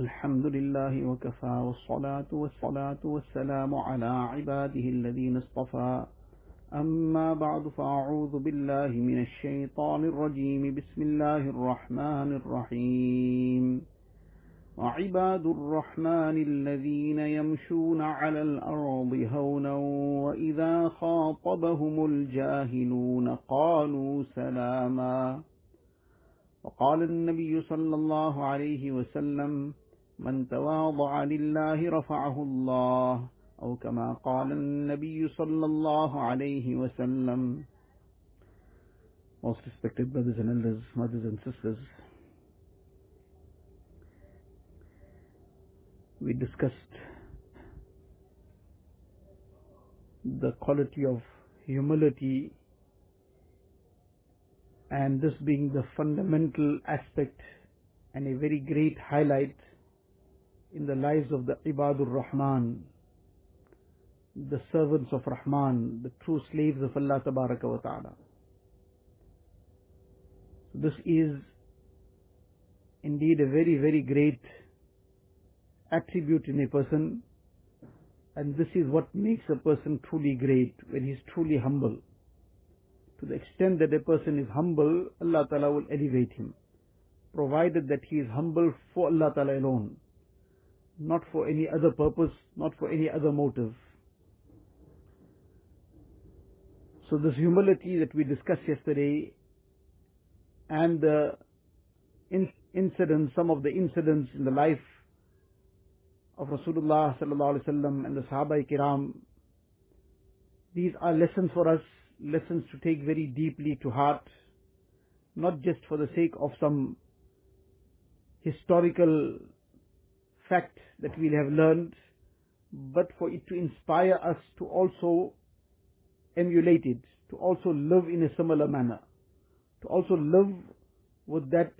الحمد لله وكفى والصلاة والصلاة والسلام على عباده الذين اصطفى. أما بعد فأعوذ بالله من الشيطان الرجيم. بسم الله الرحمن الرحيم. وعباد الرحمن الذين يمشون على الأرض هونا وإذا خاطبهم الجاهلون قالوا سلاما. وقال النبي صلى الله عليه وسلم من تواضع لله رفعه الله أو كما قال النبي صلى الله عليه وسلم Most respected brothers and elders, mothers and sisters, we discussed the quality of humility and this being the fundamental aspect and a very great highlight in the lives of the Ibadur Rahman, the servants of Rahman, the true slaves of Allah Tabaraka wa Ta'ala. This is indeed a very, very great attribute in a person and this is what makes a person truly great when he is truly humble. To the extent that a person is humble, Allah Ta'ala will elevate him, provided that he is humble for Allah Ta'ala alone, not for any other purpose, not for any other motive. So this humility that we discussed yesterday and the incidents, some of the incidents in the life of Rasulullah sallallahu alaihi wasallam and the Sahaba kiram, these are lessons for us, lessons to take very deeply to heart, not just for the sake of some historical fact that we'll have learned, but for it to inspire us to also emulate it, to also live in a similar manner, to also live with that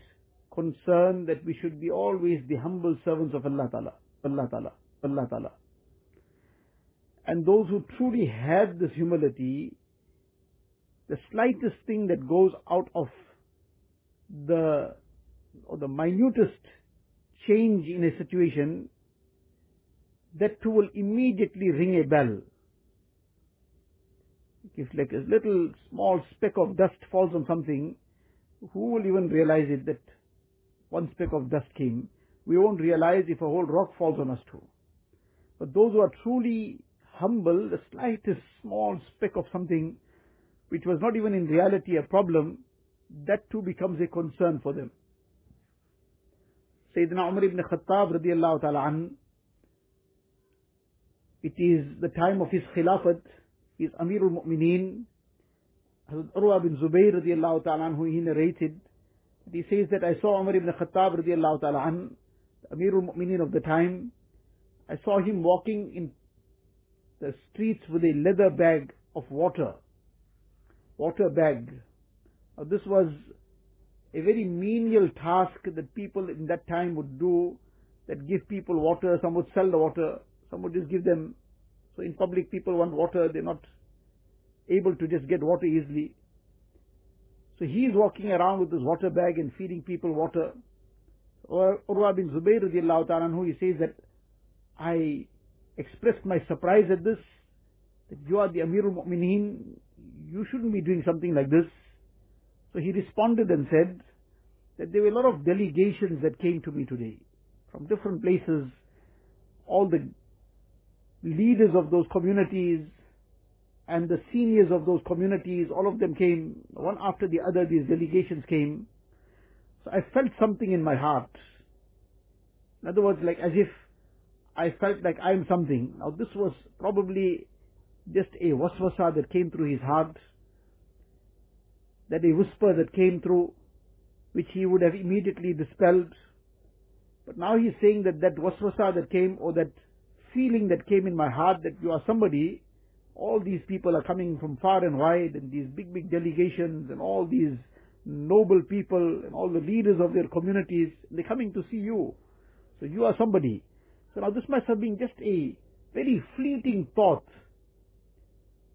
concern that we should be always the humble servants of Allah Ta'ala, Allah Ta'ala, Allah Ta'ala. And those who truly have this humility, the slightest thing that goes out of the, or the minutest change in a situation, that too will immediately ring a bell. If like a little small speck of dust falls on something, who will even realize it that one speck of dust came? We won't realize if a whole rock falls on us too. But those who are truly humble, the slightest small speck of something which was not even in reality a problem, that too becomes a concern for them. Sayyidina Umar ibn Khattab radiallahu ta'ala an, it is the time of his khilafat, he is Amirul Mu'mineen, Hazrat Urwa bin Zubayr radiallahu ta'ala who he narrated, he says that I saw Umar ibn Khattab radiallahu ta'ala an, Amirul Mu'mineen of the time, I saw him walking in the streets with a leather bag of water, water bag. Now this was a very menial task that people in that time would do, that give people water, some would sell the water, some would just give them. So in public people want water, they're not able to just get water easily. So he's walking around with his water bag and feeding people water. Or Urwa bin Zubayr radiallahu he says that I expressed my surprise at this, that you are the Amirul Mu'mineen, you shouldn't be doing something like this. So he responded and said that there were a lot of delegations that came to me today from different places, all the leaders of those communities and the seniors of those communities, all of them came, one after the other, these delegations came. So I felt something in my heart. In other words, like as if I felt like I'm something. Now this was probably just a waswasa that came through his heart, that a whisper that came through, which he would have immediately dispelled. But now he's saying that that waswasa that came, or that feeling that came in my heart that you are somebody, all these people are coming from far and wide, and these big, big delegations, and all these noble people, and all the leaders of their communities, they're coming to see you. So you are somebody. So now this must have been just a very fleeting thought.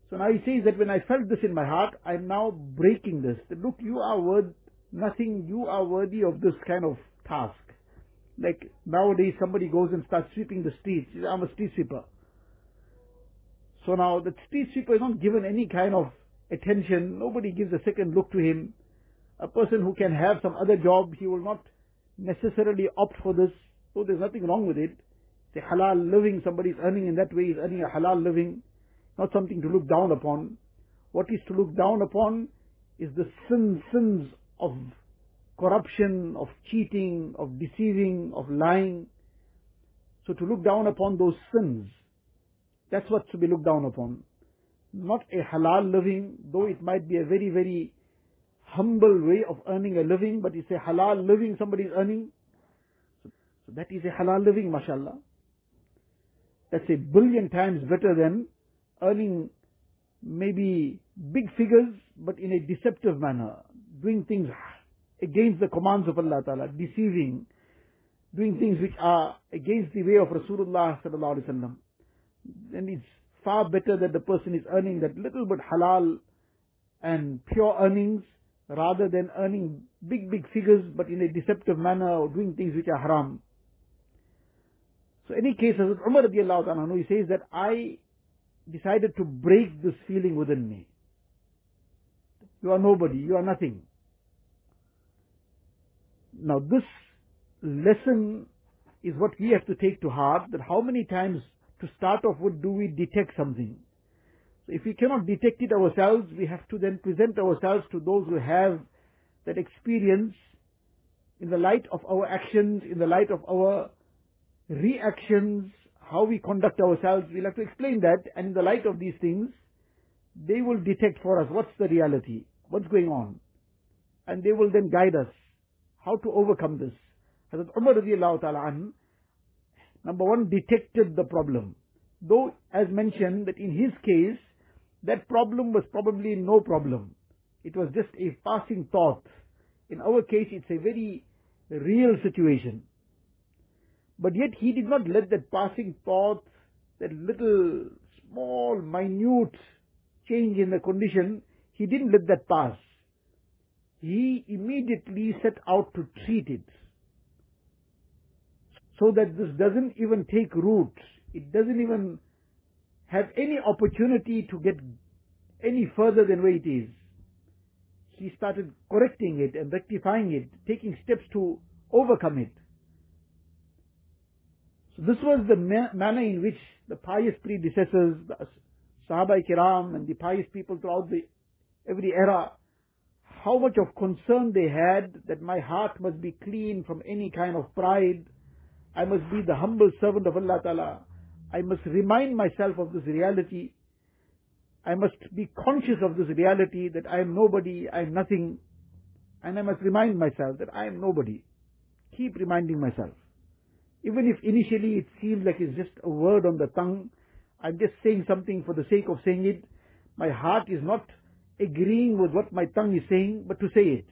So now he says that when I felt this in my heart, I'm now breaking this. That look, you are worth nothing, you are worthy of this kind of task. Like nowadays somebody goes and starts sweeping the streets. I'm a street sweeper. So now the street sweeper is not given any kind of attention. Nobody gives a second look to him. A person who can have some other job, he will not necessarily opt for this. So there's nothing wrong with it. A halal living. Somebody is earning in that way. He's earning a halal living. Not something to look down upon. What is to look down upon is the sin, sins of corruption, of cheating, of deceiving, of lying. So to look down upon those sins, that's what's to be looked down upon. Not a halal living, though it might be a very, very humble way of earning a living, but it's a halal living somebody is earning. So that is a halal living, mashallah. That's a billion times better than earning maybe big figures, but in a deceptive manner, doing things against the commands of Allah Ta'ala, deceiving, doing things which are against the way of Rasulullah Sallallahu Alaihi Wasallam. Then it's far better that the person is earning that little bit halal and pure earnings rather than earning big, big figures but in a deceptive manner or doing things which are haram. So any case, as Umar radiallahu anhu, he says that I decided to break this feeling within me. You are nobody, you are nothing. Now this lesson is what we have to take to heart, that how many times to start off with do we detect something? So if we cannot detect it ourselves, we have to then present ourselves to those who have that experience in the light of our actions, in the light of our reactions, how we conduct ourselves. We'll have to explain that, and in the light of these things, they will detect for us what's the reality, what's going on, and they will then guide us how to overcome this. Hazrat Umar radiallahu ta'ala an, number one, detected the problem. Though, as mentioned, that in his case, that problem was probably no problem. It was just a passing thought. In our case, it's a very real situation. But yet he did not let that passing thought, that little, small, minute change in the condition, he didn't let that pass. He immediately set out to treat it. So that this doesn't even take root. It doesn't even have any opportunity to get any further than where it is. He started correcting it and rectifying it, taking steps to overcome it. So this was the ma- manner in which the pious predecessors, the Sahaba Kiram and the pious people throughout the, every era, how much of concern they had that my heart must be clean from any kind of pride. I must be the humble servant of Allah Ta'ala. I must remind myself of this reality. I must be conscious of this reality that I am nobody, I am nothing. And I must remind myself that I am nobody. Keep reminding myself. Even if initially it seems like it's just a word on the tongue, I'm just saying something for the sake of saying it. My heart is not agreeing with what my tongue is saying, but to say it.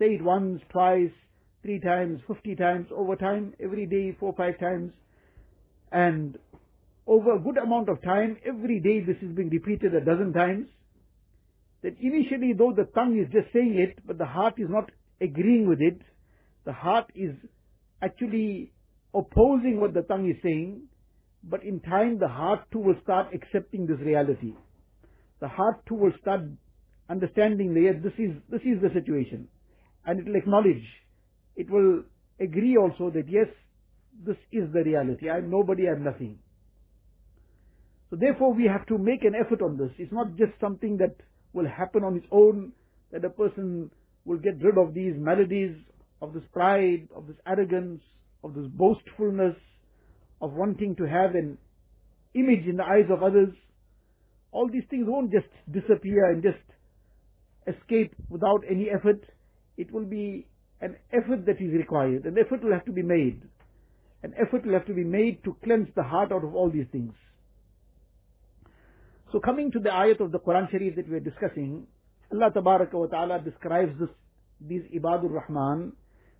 Say it once, twice, three times, fifty times, over time, every day, four, five times. And over a good amount of time, every day this is being repeated a dozen times, that initially though the tongue is just saying it, but the heart is not agreeing with it, the heart is actually opposing what the tongue is saying, but in time the heart too will start accepting this reality. The heart too will start understanding that yes, this is, this is the situation. And it will acknowledge, it will agree also that yes, this is the reality. I am nobody, I am nothing. So therefore we have to make an effort on this. It's not just something that will happen on its own, that a person will get rid of these maladies, of this pride, of this arrogance, of this boastfulness, of wanting to have an image in the eyes of others. All these things won't just disappear and just escape without any effort. It will be an effort that is required. An effort will have to be made. An effort will have to be made to cleanse the heart out of all these things. So coming to the ayat of the Quran Sharif that we are discussing, Allah wa Ta'ala describes this, these Ibadur Rahman,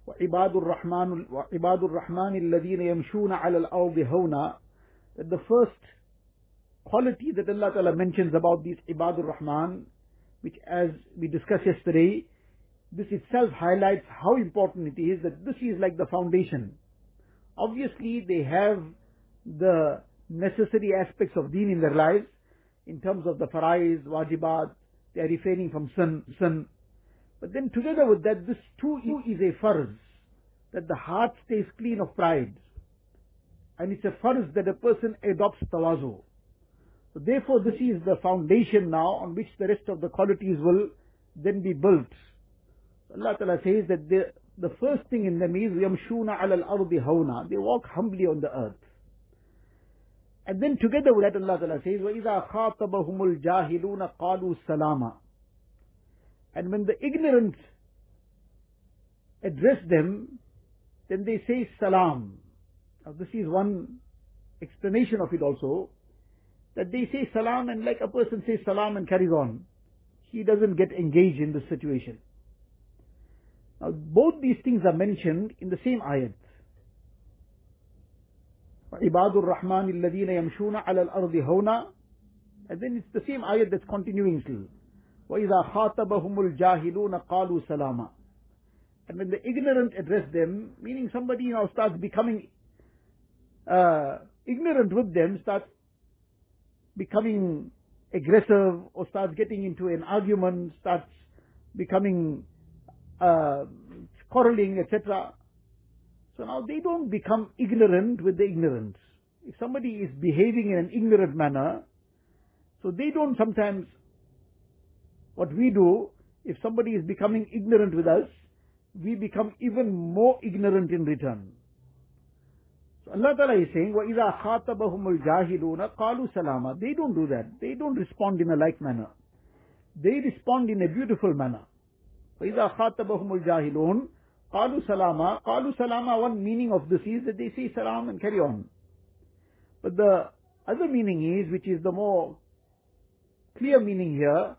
وعباد الرحمن وعباد الرحمن الذين يمشون على الأرض هونا that the first quality that Allah Ta'ala mentions about these Ibadur Rahman, which as we discussed yesterday, this itself highlights how important it is that this is like the foundation. Obviously, they have the necessary aspects of deen in their lives, in terms of the farais, wajibat, they are refraining from sin, sin. But then together with that, this too is a farz, that the heart stays clean of pride. And it's a farz that a person adopts tawazu. So therefore this is the foundation now on which the rest of the qualities will then be built. Allah Ta'ala says that the, the first thing in them is يَمْشُونَ عَلَى الْأَرْضِ هَوْنًا They walk humbly on the earth. And then together with that Allah Ta'ala says, وَإِذَا خَاطَبَهُمُ الْجَاهِلُونَ قَالُوا سَلَامًا And when the ignorant address them, then they say salam. Now this is one explanation of it also, that they say salam and like a person says salam and carries on. He doesn't get engaged in the situation. Now both these things are mentioned in the same ayat. عباد الرحمن الذين يمشون على الأرض هونا and then it's the same ayat that's continuing still وإذا خاطبهم الجاهلون قالوا سلاما and when the ignorant address them meaning somebody now starts becoming uh, ignorant with them starts becoming aggressive or starts getting into an argument starts becoming uh, quarreling etc so now they don't become ignorant with the ignorance. If somebody is behaving in an ignorant manner, so they don't sometimes, what we do, if somebody is becoming ignorant with us, we become even more ignorant in return. So Allah Ta'ala is saying, وَإِذَا خَاطَبَهُمُ الْجَاهِلُونَ قَالُوا سَلَامًا They don't do that. They don't respond in a like manner. They respond in a beautiful manner. وَإِذَا خَاطَبَهُمُ الْجَاهِلُونَ Qalu salama. Qalu salama, one meaning of this is that they say salam and carry on. But the other meaning is, which is the more clear meaning here,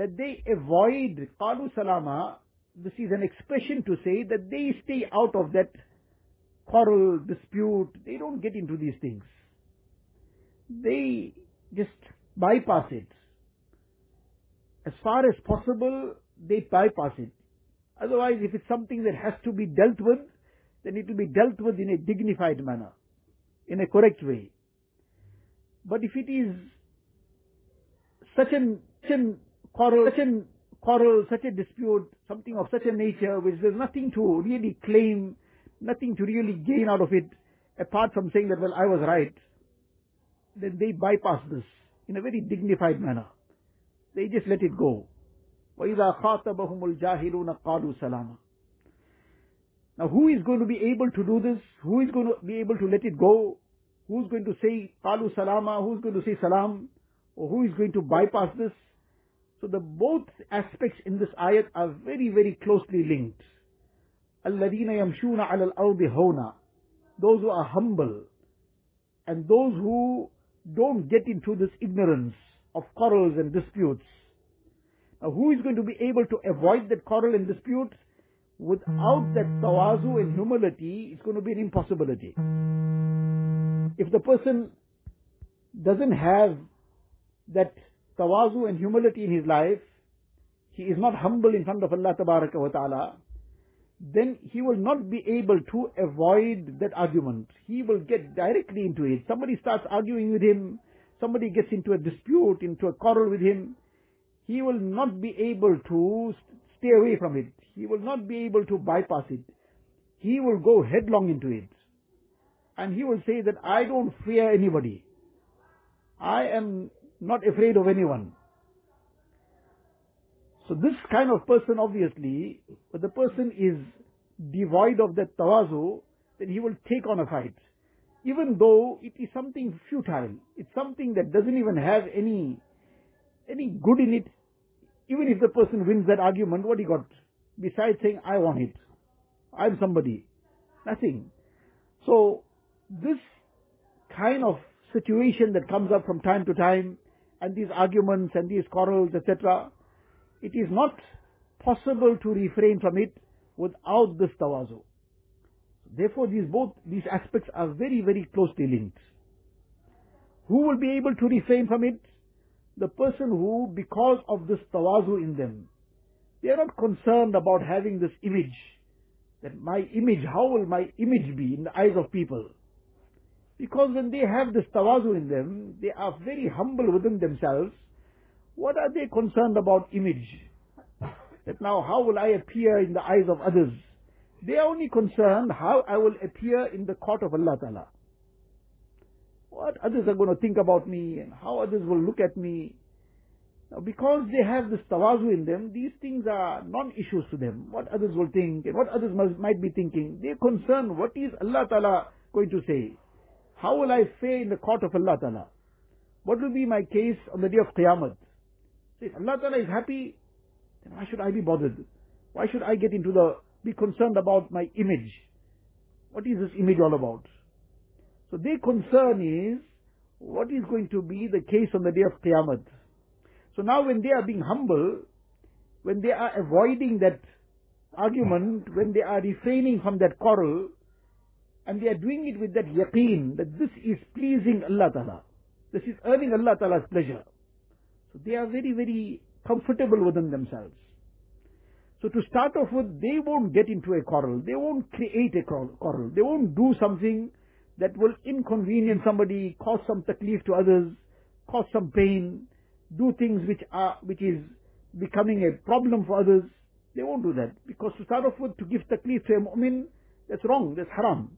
that they avoid qalu salama. This is an expression to say that they stay out of that quarrel, dispute. They don't get into these things. They just bypass it. As far as possible, they bypass it. Otherwise, if it's something that has to be dealt with, then it will be dealt with in a dignified manner, in a correct way. But if it is such an, such an quarrel, such an quarrel, such a dispute, something of such a nature which there's nothing to really claim, nothing to really gain out of it, apart from saying that, well, I was right, then they bypass this in a very dignified manner. They just let it go. وَإِذَا خَاطَبَهُمُ الْجَاهِلُونَ قَالُوا سَلَامًا Now who is going to be able to do this? Who is going to be able to let it go? Who's going to say قَالُوا سَلَامًا? Who's going to say salam? Or who is going to bypass this? So the both aspects in this ayat are very, very closely linked. الَّذِينَ يَمْشُونَ عَلَى الْأَرْضِ هَوْنًا Those who are humble and those who don't get into this ignorance of quarrels and disputes. Now, who is going to be able to avoid that quarrel and dispute? Without that tawazu and humility, it's going to be an impossibility. If the person doesn't have that tawazu and humility in his life, he is not humble in front of Allah wa ta'ala, then he will not be able to avoid that argument. He will get directly into it. Somebody starts arguing with him, somebody gets into a dispute, into a quarrel with him, he will not be able to stay away from it. He will not be able to bypass it. He will go headlong into it. And he will say that I don't fear anybody. I am not afraid of anyone. So this kind of person obviously, but the person is devoid of that tawazu, then he will take on a fight. Even though it is something futile, it's something that doesn't even have any, any good in it, even if the person wins that argument, what he got? Besides saying, I want it. I'm somebody. Nothing. So, this kind of situation that comes up from time to time, and these arguments and these quarrels, etc., it is not possible to refrain from it without this tawazu. Therefore, these both these aspects are very, very closely linked. Who will be able to refrain from it? the person who, because of this tawazu in them, they are not concerned about having this image That my image, how will my image be in the eyes of people? Because when they have this tawazu in them, they are very humble within themselves. What are they concerned about image? That now how will I appear in the eyes of others? They are only concerned how I will appear in the court of Allah Ta'ala. What others are going to think about me and how others will look at me. Now because they have this tawazu in them, these things are non-issues to them. What others will think and what others must, might be thinking. They're concerned what is Allah Ta'ala going to say. How will I fare in the court of Allah Ta'ala? What will be my case on the day of Qiyamah? If Allah Ta'ala is happy, then why should I be bothered? Why should I get into the, be concerned about my image? What is this image all about? So their concern is, what is going to be the case on the day of Qiyamah? So now when they are being humble, when they are avoiding that argument, when they are refraining from that quarrel, and they are doing it with that yaqeen that this is pleasing Allah Ta'ala. This is earning Allah Ta'ala's pleasure. So they are very, very comfortable within themselves. So to start off with, they won't get into a quarrel. They won't create a quarrel. They won't do something that will inconvenience somebody, cause some taklif to others, cause some pain, do things which are, which is becoming a problem for others. They won't do that. Because to start off with, to give taklif to a mu'min, that's wrong, that's haram.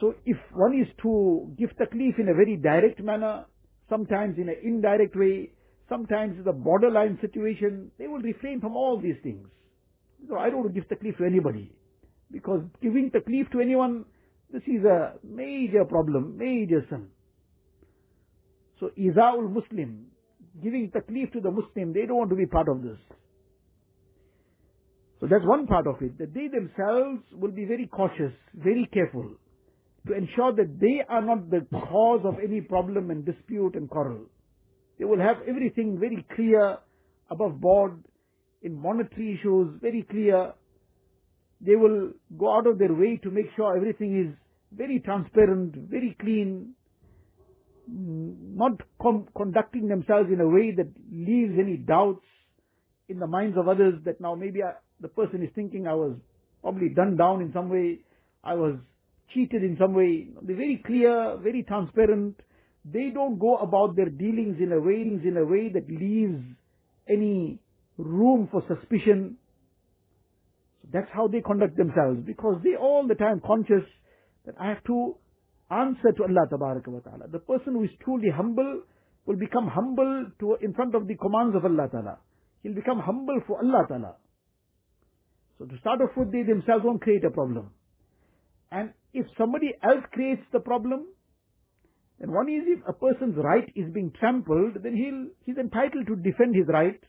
So if one is to give taklif in a very direct manner, sometimes in an indirect way, sometimes it's a borderline situation, they will refrain from all these things. So I don't give taklif to anybody. Because giving taklif to anyone, this is a major problem, major sin. So Iza'ul Muslim, giving taklif to the Muslim, they don't want to be part of this. So that's one part of it, that they themselves will be very cautious, very careful to ensure that they are not the cause of any problem and dispute and quarrel. They will have everything very clear, above board, in monetary issues, very clear. They will go out of their way to make sure everything is very transparent, very clean, not com- conducting themselves in a way that leaves any doubts in the minds of others that now maybe I, the person is thinking I was probably done down in some way, I was cheated in some way. They're very clear, very transparent. They don't go about their dealings in a way, in a way that leaves any room for suspicion. That's how they conduct themselves because they all the time conscious that I have to answer to Allah Ta'ala. The person who is truly humble will become humble to, in front of the commands of Allah Ta'ala. He'll become humble for Allah Ta'ala. So to start off with, they themselves won't create a problem. And if somebody else creates the problem, then one is if a person's right is being trampled, then he'll, he's entitled to defend his right,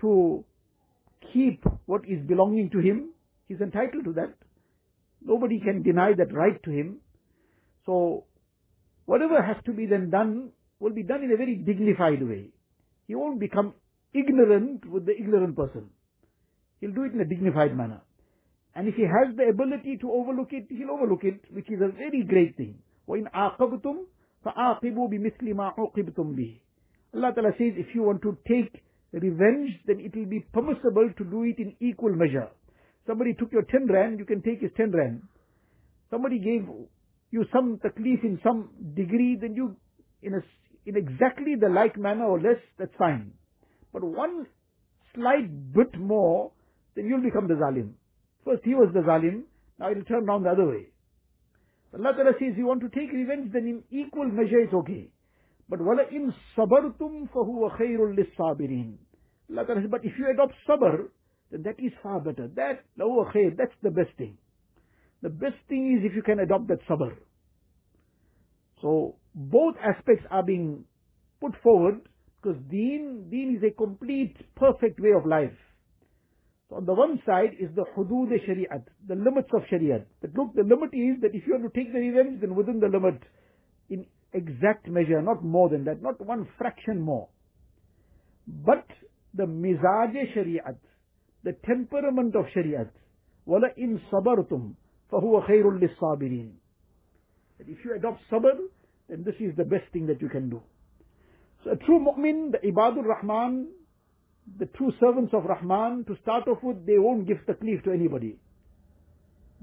to keep what is belonging to him. He's entitled to that. Nobody can deny that right to him. So, whatever has to be then done will be done in a very dignified way. He won't become ignorant with the ignorant person. He'll do it in a dignified manner. And if he has the ability to overlook it, he'll overlook it, which is a very great thing. وَإِنْ عَاقَبْتُمْ فَعَاقِبُوا بِمِثْلِ مَا عُقِبْتُمْ بِهِ Allah Ta'ala says, if you want to take revenge, then it will be permissible to do it in equal measure. Somebody took your 10 rand, you can take his 10 rand. Somebody gave you some taklif in some degree, then you, in a, in exactly the like manner or less, that's fine. But one slight bit more, then you'll become the zalim. First he was the zalim, now it'll turn round the other way. Allah Ta'ala says, you want to take revenge, then in equal measure it's okay. But wala in sabartum fahuwa khairul lis-sabirin. Allah Ta'ala says, but if you adopt sabr, then that is far better. That, lahuwa khair, that's the best thing. The best thing is if you can adopt that sabr. So, both aspects are being put forward because deen, deen is a complete, perfect way of life. So on the one side is the hudud shariat, the limits of shariat. But look, the limit is that if you want to take the revenge, then within the limit, in exact measure, not more than that, not one fraction more. But the mizaj shariat, the temperament of shariat, wala in sabartum, fahuwa khairul lis-sabirin. That if you adopt sabr, then this is the best thing that you can do. So a true mu'min, the ibadur rahman, the true servants of Rahman, to start off with, they won't give taklif to anybody.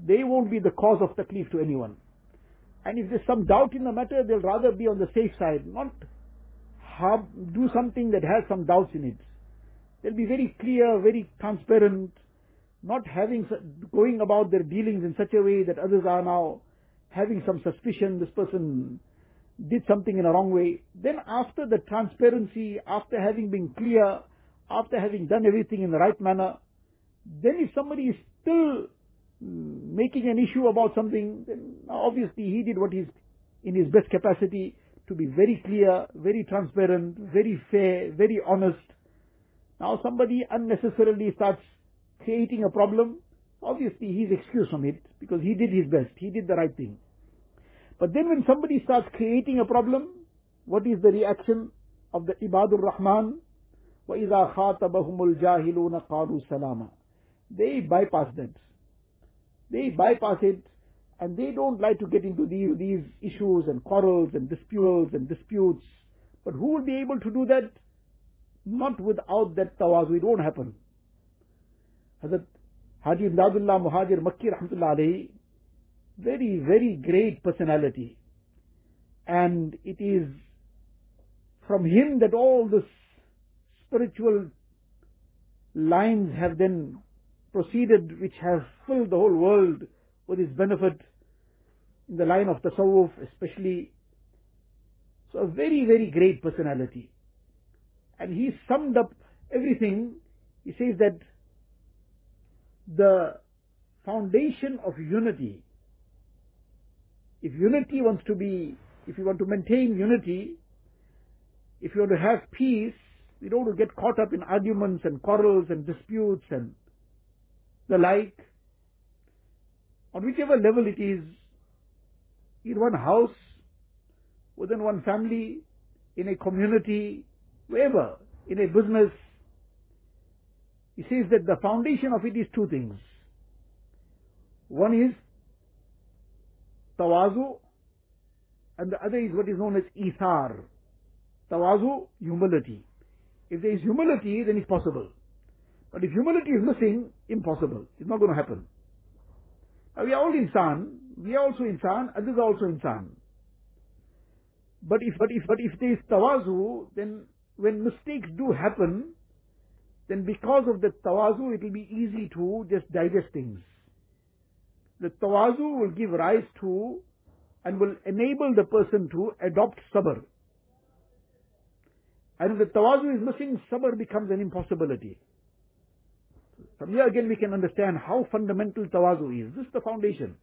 They won't be the cause of taklif to anyone. And if there's some doubt in the matter, they'll rather be on the safe side, not have, do something that has some doubts in it. They'll be very clear, very transparent, not having, going about their dealings in such a way that others are now having some suspicion this person did something in a wrong way. Then after the transparency, after having been clear, after having done everything in the right manner, then if somebody is still mm, making an issue about something, then obviously he did what he's in his best capacity to be very clear, very transparent, very fair, very honest. Now somebody unnecessarily starts creating a problem, obviously he's excused from it because he did his best, he did the right thing. But then when somebody starts creating a problem, what is the reaction of the Ibadur Rahman? وَإِذَا خَاطَبَهُمُ الْجَاهِلُونَ قَالُوا سَلَامًا They bypass that. They bypass it and they don't like to get into these, these issues and quarrels and disputes and disputes. But who will be able to do that? Not without that tawazu. It won't happen. Hazrat Haji Imdadullah Muhajir Makki Rahmatullah alayhi, very, very great personality. And it is from him that all the spiritual lines have then proceeded, which have filled the whole world with its benefit in the line of tasawwuf, especially. So a very, very great personality. And he summed up everything. He says that the foundation of unity, if unity wants to be, if you want to maintain unity, if you want to have peace, you don't get caught up in arguments and quarrels and disputes and the like. On whichever level it is, in one house, within one family, in a community, wherever, in a business, he says that the foundation of it is two things. One is tawazu, and the other is what is known as ithar. Tawazu, humility. If there is humility, then it's possible. But if humility is missing, impossible. It's not going to happen. Now we are all insan, we are also insan, others are also insan. But if, but if, but if there is tawazu, then when mistakes do happen, then because of the tawazu, it will be easy to just digest things. The tawazu will give rise to and will enable the person to adopt sabr. And if the tawazu is missing, sabr becomes an impossibility. From here again we can understand how fundamental tawazu is. This is the foundation.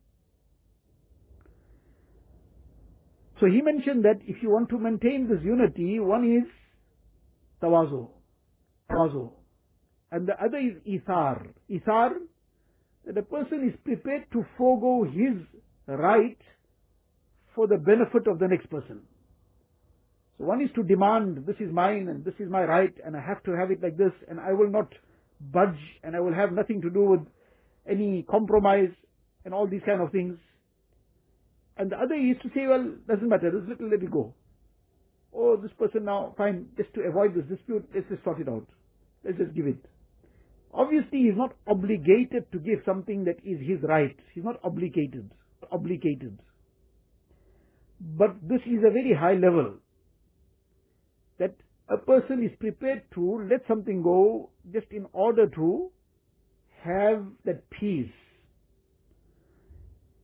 So he mentioned that if you want to maintain this unity, one is tawazu. Tawazu and the other is ithar. Ithar, that a person is prepared to forego his right for the benefit of the next person. So one is to demand, this is mine and this is my right and I have to have it like this and I will not budge and I will have nothing to do with any compromise and all these kind of things. And the other is to say, well, doesn't matter, this little let it go. Oh, this person now, fine, just to avoid this dispute, let's just sort it out. Let's just give it. Obviously, he's not obligated to give something that is his right. He's not obligated. Obligated. But this is a very high level. That a person is prepared to let something go just in order to have that peace.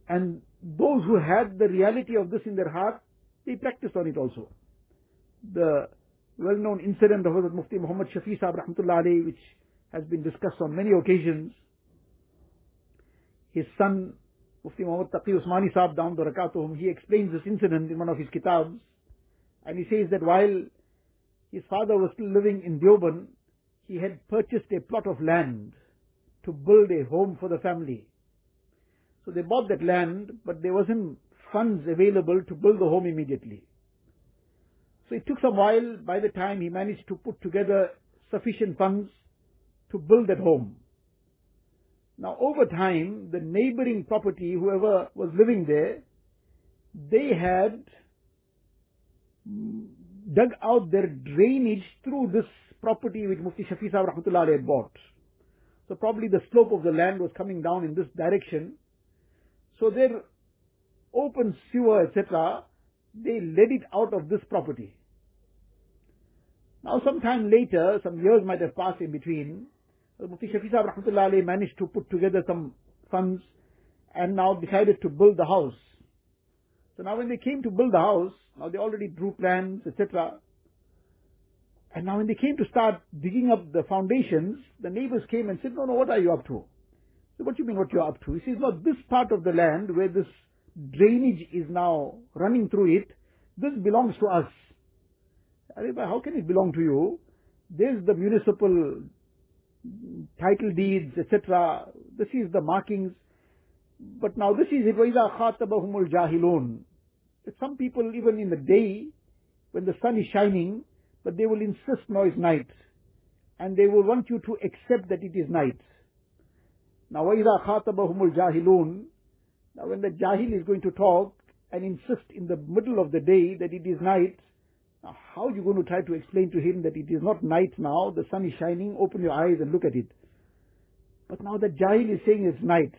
And those who had the reality of this in their heart, they practiced on it also. The well-known incident of Hazrat Mufti Muhammad Shafi Sahib Rahmatullah alayhi, which has been discussed on many occasions. His son, Mufti Muhammad Taqi Usmani Saab down Barakatuhum, he explains this incident in one of his kitabs. And he says that while his father was still living in Deoband, he had purchased a plot of land to build a home for the family. So they bought that land, but there wasn't funds available to build the home immediately. So it took some while by the time he managed to put together sufficient funds to build that home. Now over time, the neighboring property, whoever was living there, they had dug out their drainage through this property which Mufti Shafi Sahib Rahmatullah had bought. So probably the slope of the land was coming down in this direction. So their open sewer, etc., they led it out of this property. Now sometime later, some years might have passed in between, Mufti Shafi Sahib Rahmatullah managed to put together some funds and now decided to build the house. So now when they came to build the house, now they already drew plans, etc. And now when they came to start digging up the foundations, the neighbors came and said, no, no, what are you up to? So what do you mean what you're up to? He says, no, this part of the land where this drainage is now running through it, this belongs to us. How can it belong to you? There's the municipal title deeds, etc. This is the markings. But now this is إِذَا خَاطَبَهُمُ الْجَاهِلُونَ Some people even in the day, when the sun is shining, but they will insist no it's night. And they will want you to accept that it is night. Now وَإِذَا خَاطَبَهُمُ الْجَاهِلُونَ Now when the jahil is going to talk and insist in the middle of the day that it is night, now how are you going to try to explain to him that it is not night now, the sun is shining, open your eyes and look at it. But now the jahil is saying it's night.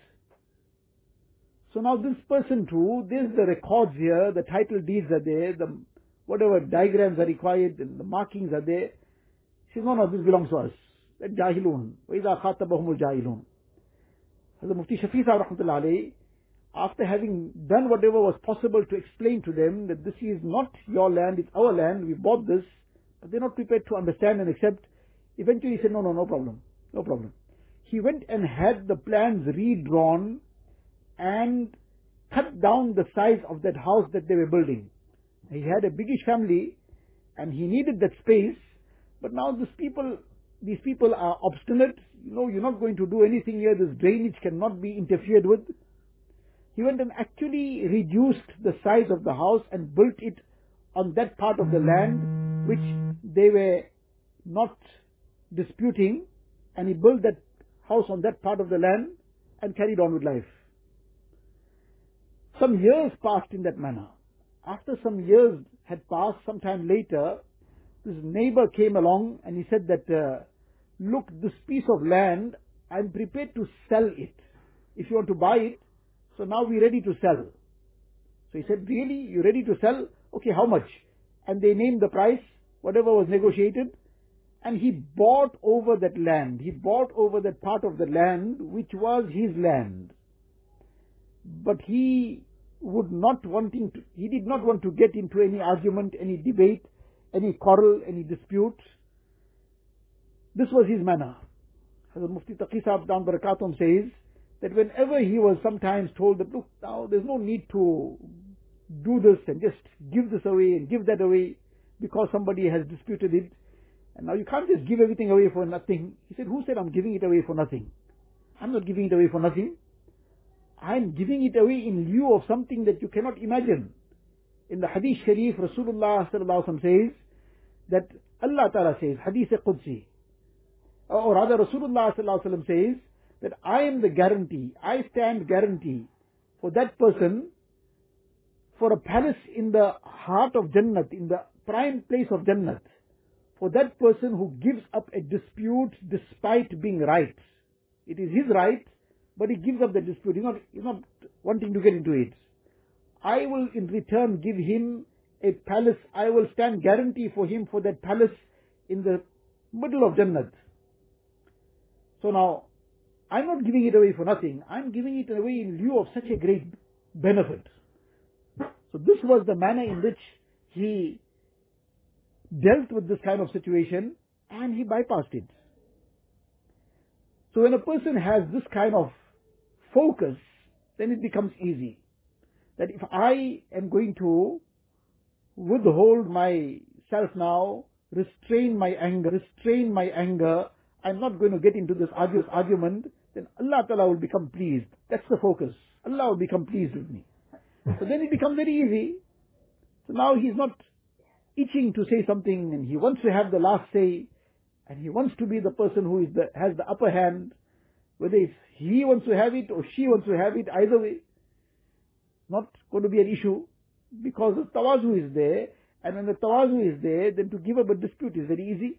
So now this person too, there's the records here, the title deeds are there, the whatever diagrams are required, and the markings are there. He says, no, no, this belongs to us. That jahilun. وَإِذَا خَاطَبَهُمُ الْجَاهِلُونَ Hazrat Mufti Shafi Sahib rahmatullahi after having done whatever was possible to explain to them that this is not your land, it's our land, we bought this, but they're not prepared to understand and accept, eventually he said, no, no, no problem, no problem. He went and had the plans redrawn and cut down the size of that house that they were building. He had a biggish family and he needed that space, but now these people, these people are obstinate. You know, you're not going to do anything here. This drainage cannot be interfered with. He went and actually reduced the size of the house and built it on that part of the land which they were not disputing, and he built that house on that part of the land and carried on with life. Some years passed in that manner. After some years had passed, some time later, this neighbor came along and he said that, uh, look, this piece of land, I'm prepared to sell it. If you want to buy it, so now we're ready to sell. So he said, really? You're ready to sell? Okay, how much? And they named the price, whatever was negotiated, and he bought over that land. He bought over that part of the land which was his land but he would not wanting to, he did not want to get into any argument, any debate, any quarrel, any dispute. This was his manner. Hazrat Mufti Taqi Sahib down Barakatum says that whenever he was sometimes told that, look, now there's no need to do this and just give this away and give that away because somebody has disputed it. And now you can't just give everything away for nothing. He said, who said I'm giving it away for nothing? I'm not giving it away for nothing. I'm giving it away in lieu of something that you cannot imagine. In the Hadith Sharif, Rasulullah says that Allah Ta'ala says, Hadith Qudsi, or rather Rasulullah says that I am the guarantee, I stand guarantee for that person for a palace in the heart of Jannat, in the prime place of Jannat, for that person who gives up a dispute despite being right. It is his right, but he gives up the dispute. He's not, he's not wanting to get into it. I will in return give him a palace. I will stand guarantee for him for that palace in the middle of Jannat. So now, I'm not giving it away for nothing. I'm giving it away in lieu of such a great benefit. So this was the manner in which he dealt with this kind of situation and he bypassed it. So when a person has this kind of focus, then it becomes easy. That if I am going to withhold myself now, restrain my anger, restrain my anger, I'm not going to get into this arduous argument, then Allah Ta'ala will become pleased. That's the focus. Allah will become pleased with me. So then it becomes very easy. So now he's not itching to say something and he wants to have the last say and he wants to be the person who is the, has the upper hand. Whether it's he wants to have it or she wants to have it, either way, not going to be an issue because the tawazu is there, and when the tawazu is there, then to give up a dispute is very easy.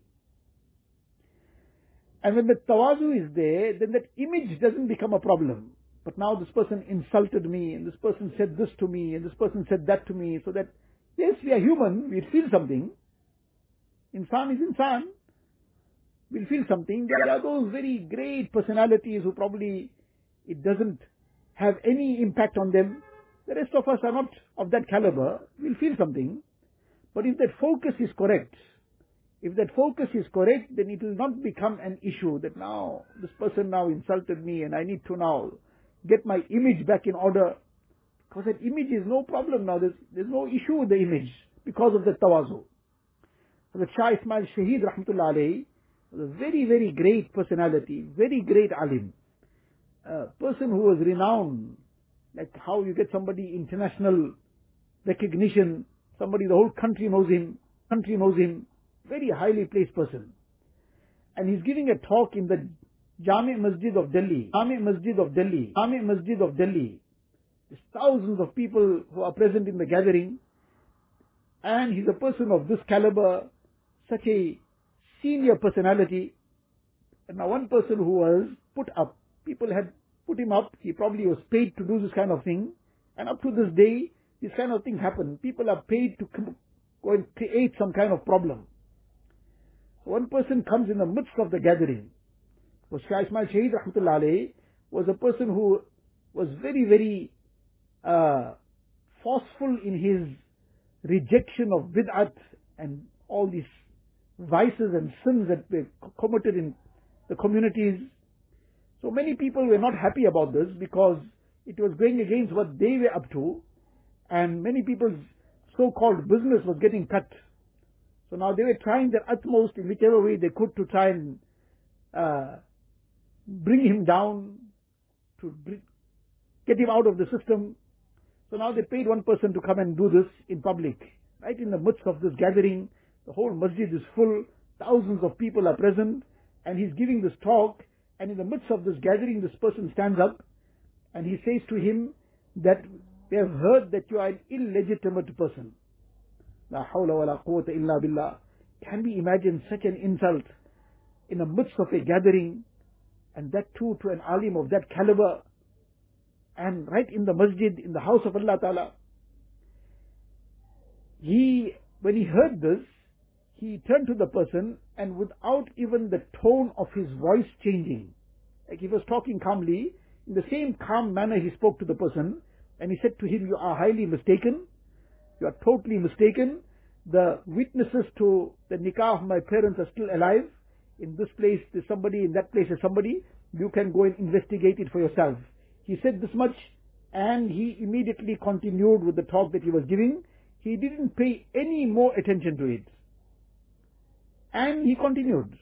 And when the tawazu is there, then that image doesn't become a problem. But now this person insulted me, and this person said this to me, and this person said that to me, so that, yes, we are human, we feel something. Insan is insan. We'll feel something. There are those very great personalities who probably it doesn't have any impact on them. The rest of us are not of that caliber. We'll feel something. But if that focus is correct, if that focus is correct, then it will not become an issue that now this person now insulted me and I need to now get my image back in order. Because that image is no problem now. There's, there's no issue with the image because of the tawazu. The Shah Ismail Shaheed Rahmatullah alayhi a very, very great personality, very great alim. A person who was renowned, like how you get somebody international recognition, somebody the whole country knows him, country knows him, very highly placed person. And he's giving a talk in the Jami Masjid of Delhi, Jami Masjid of Delhi, Jami Masjid of Delhi. There's thousands of people who are present in the gathering. And he's a person of this caliber, such a senior personality. Now one person who was put up, people had put him up, he probably was paid to do this kind of thing. And up to this day, this kind of thing happen. People are paid to go and create some kind of problem. One person comes in the midst of the gathering. Was Shah Ismail Shaheed Rahmatullah was a person who was very, very uh, forceful in his rejection of bid'at and all these vices and sins that were committed in the communities. So many people were not happy about this because it was going against what they were up to and many people's so-called business was getting cut. So now they were trying their utmost in whichever way they could to try and uh, bring him down, to get him out of the system. So now they paid one person to come and do this in public. Right in the midst of this gathering, the whole masjid is full, thousands of people are present, and he's giving this talk, and in the midst of this gathering, this person stands up, and he says to him that we have heard that you are an illegitimate person. La hawla wa la quwwata illa billah. Can we imagine such an insult in the midst of a gathering, and that too to an alim of that caliber, and right in the masjid, in the house of Allah Ta'ala. He, when he heard this, he turned to the person and without even the tone of his voice changing, like he was talking calmly, in the same calm manner he spoke to the person and he said to him, you are highly mistaken. You are totally mistaken. The witnesses to the nikah of my parents are still alive. In this place there's somebody, in that place there's somebody. You can go and investigate it for yourself. He said this much and he immediately continued with the talk that he was giving. He didn't pay any more attention to it. And he continued.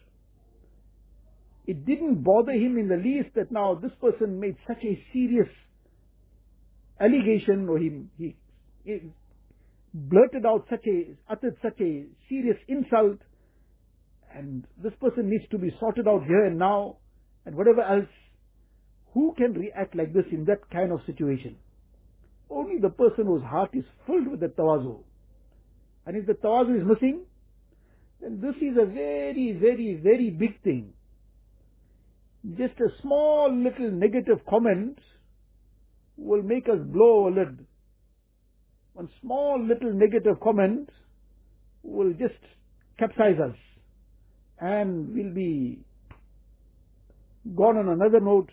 It didn't bother him in the least that now this person made such a serious allegation or he, he, he blurted out such a, uttered such a serious insult and this person needs to be sorted out here and now and whatever else. Who can react like this in that kind of situation? Only the person whose heart is filled with the tawazu. And if the tawazu is missing, then this is a very, very, very big thing. Just a small little negative comment will make us blow a lid. One small little negative comment will just capsize us and we'll be gone on another note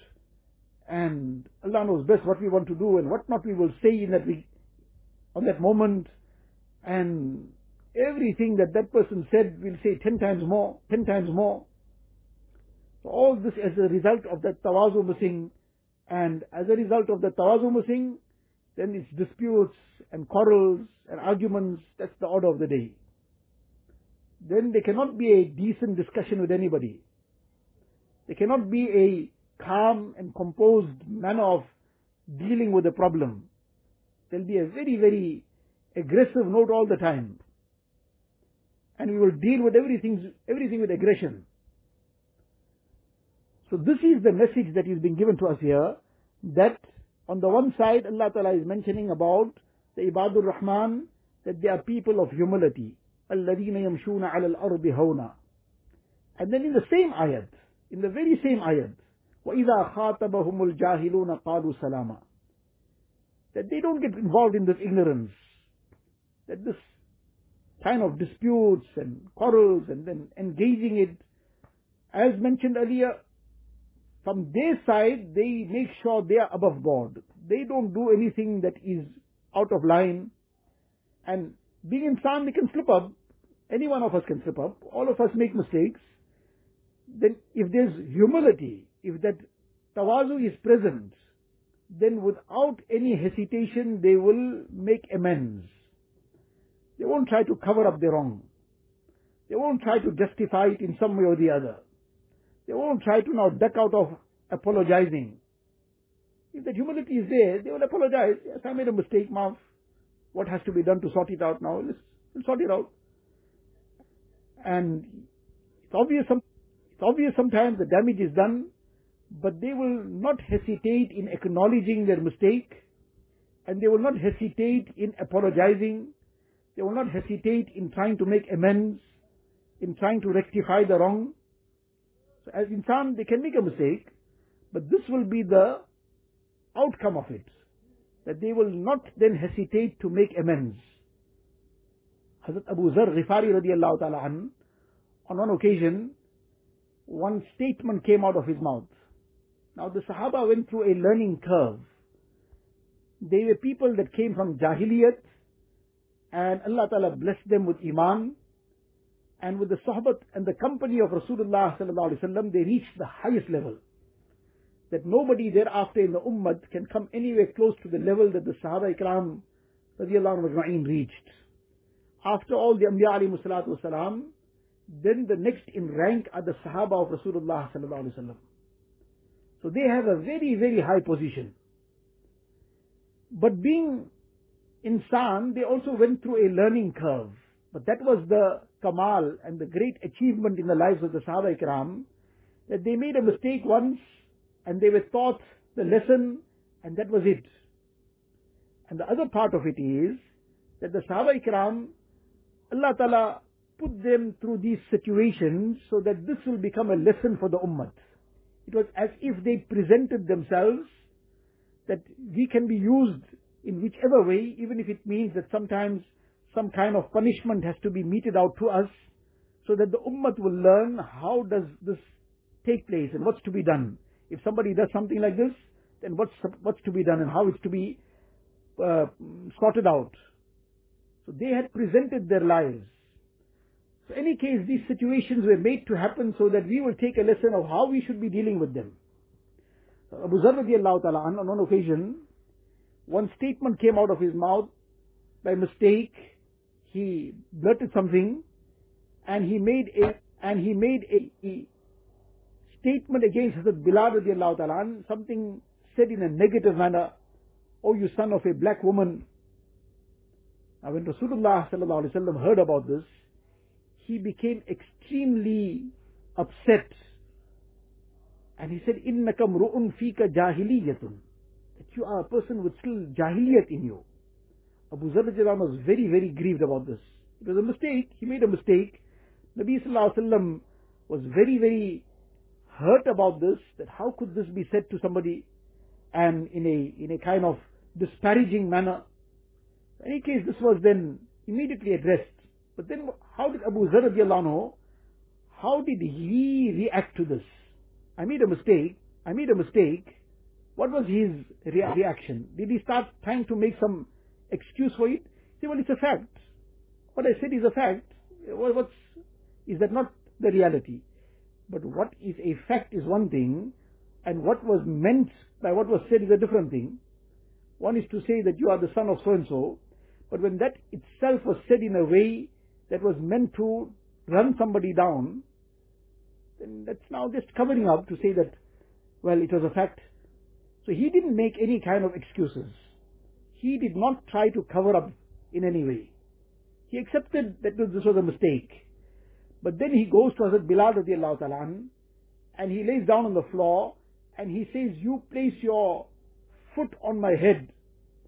and Allah knows best what we want to do and what not we will say in that we, on that moment and everything that that person said we'll say ten times more, ten times more. So all this as a result of that tawazu missing and as a result of the tawazu missing, then it's disputes and quarrels and arguments, that's the order of the day. Then there cannot be a decent discussion with anybody. There cannot be a calm and composed manner of dealing with the problem. There'll be a very, very aggressive note all the time And we will deal with everything, everything with aggression. So this is the message that is being given to us here, that on the one side Allah Ta'ala is mentioning about the Ibadur Rahman, that they are people of humility. الَّذِينَ يَمْشُونَ عَلَى الْأَرْضِ هَوْنًا And then in the same ayat, in the very same ayat, وَإِذَا خَاطَبَهُمُ الْجَاهِلُونَ قَالُوا سَلَامًا That they don't get involved in this ignorance. That this kind of disputes and quarrels and then engaging it, as mentioned earlier, from their side, they make sure they are above board. They don't do anything that is out of line. And being insan, they can slip up. Any one of us can slip up. All of us make mistakes. Then if there's humility, if that tawazu is present, then without any hesitation they will make amends. They won't try to cover up their wrong. They won't try to justify it in some way or the other. They won't try to now duck out of apologizing. If that humility is there, they will apologize. Yes, I made a mistake, Maaf. What has to be done to sort it out now? Let's, let's sort it out. And it's obvious, some, it's obvious sometimes the damage is done, but they will not hesitate in acknowledging their mistake, and they will not hesitate in apologizing. They will not hesitate in trying to make amends, in trying to rectify the wrong. So as insan, they can make a mistake, but this will be the outcome of it. That they will not then hesitate to make amends. Hazrat Abu Zar Ghifari radiallahu ta'ala an, on one occasion, one statement came out of his mouth. Now the Sahaba went through a learning curve. They were people that came from Jahiliyat, and Allah Ta'ala blessed them with Iman, and with the Sahaba and the company of Rasulullah Sallallahu Alaihi Wasallam, they reached the highest level that nobody thereafter in the ummah can come anywhere close to the level that the Sahaba Ikram radiallahu reached. After all the Anbiya alayhi salatu then the next in rank are the Sahaba of Rasulullah sallallahu alaihi wasallam. So they have a very, very high position. But being insan, they also went through a learning curve. But that was the kamal and the great achievement in the lives of the Sahaba Ikram, that they made a mistake once, and they were taught the lesson and that was it. And the other part of it is that the Sahaba Ikram, Allah Ta'ala put them through these situations so that this will become a lesson for the Ummah. It was as if they presented themselves that we can be used in whichever way, even if it means that sometimes some kind of punishment has to be meted out to us, so that the Ummah will learn how does this take place and what's to be done. If somebody does something like this, then what's, what's to be done and how it's to be uh, sorted out. So they had presented their lives. So any case, these situations were made to happen so that we will take a lesson of how we should be dealing with them. Abu Zar radiallahu ta'ala on one occasion, one statement came out of his mouth by mistake. He blurted something and he made a, and he made a, statement against Hazrat Bilal radiallahu ta'ala something said in a negative manner, Oh you son of a black woman. Now when Rasulullah sallallahu alaihi wasallam heard about this, he became extremely upset. And he said, إِنَّكَ مْرُؤٌ فِيكَ جَاهِلِيَّةٌ that you are a person with still jahiliyat in you. Abu Zar was very, very grieved about this. It was a mistake. He made a mistake. Nabi Sallallahu Alaihi Wasallam was very, very hurt about this, that how could this be said to somebody and in a, in a kind of disparaging manner. In any case, this was then immediately addressed. But then how did Abu Zar how did he react to this? I made a mistake. I made a mistake. What was his rea- reaction? Did he start trying to make some excuse for it? Say, well, it's a fact. What I said is a fact. what's, is that not the reality? But what is a fact is one thing, and what was meant by what was said is a different thing. One is to say that you are the son of so and so, but when that itself was said in a way that was meant to run somebody down, then that's now just covering up to say that, well, it was a fact. So he didn't make any kind of excuses. He did not try to cover up in any way. He accepted that this was a mistake. But then he goes to Hazrat Bilal radiallahu ta'ala and he lays down on the floor and he says, you place your foot on my head,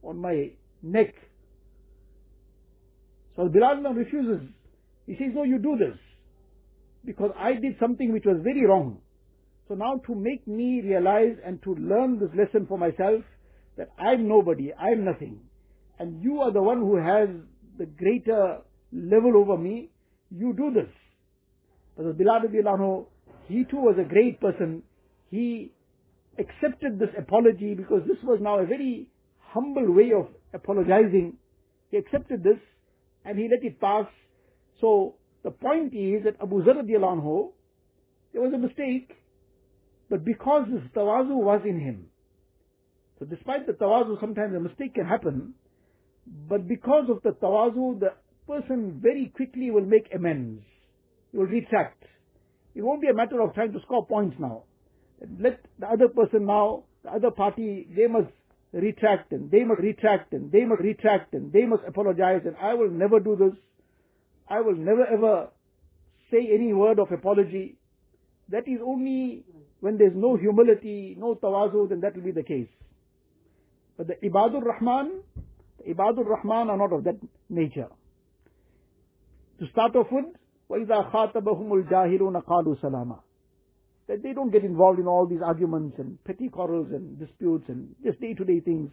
on my neck. So Bilal now refuses. He says, no, you do this. Because I did something which was very wrong. So now to make me realize and to learn this lesson for myself that I'm nobody, I'm nothing, and you are the one who has the greater level over me, you do this. But Bilal he too was a great person. He accepted this apology because this was now a very humble way of apologizing. He accepted this and he let it pass. So the point is that Abu Zar anhu, there was a mistake, but because this tawazu was in him, so despite the tawazu, sometimes a mistake can happen, but because of the tawazu, the person very quickly will make amends. He will retract. It won't be a matter of trying to score points now. Let the other person now, the other party, they must retract and they must retract and they must retract and they must apologize and I will never do this. I will never ever say any word of apology. That is only when there's no humility, no tawazu, then that will be the case. But the Ibadur Rahman, the Ibadur Rahman are not of that nature. To start off with, وَإِذَا خَاطَبَهُمُ الْجَاهِلُونَ قَالُوا سَلَامًا That they don't get involved in all these arguments and petty quarrels and disputes and just day-to-day things.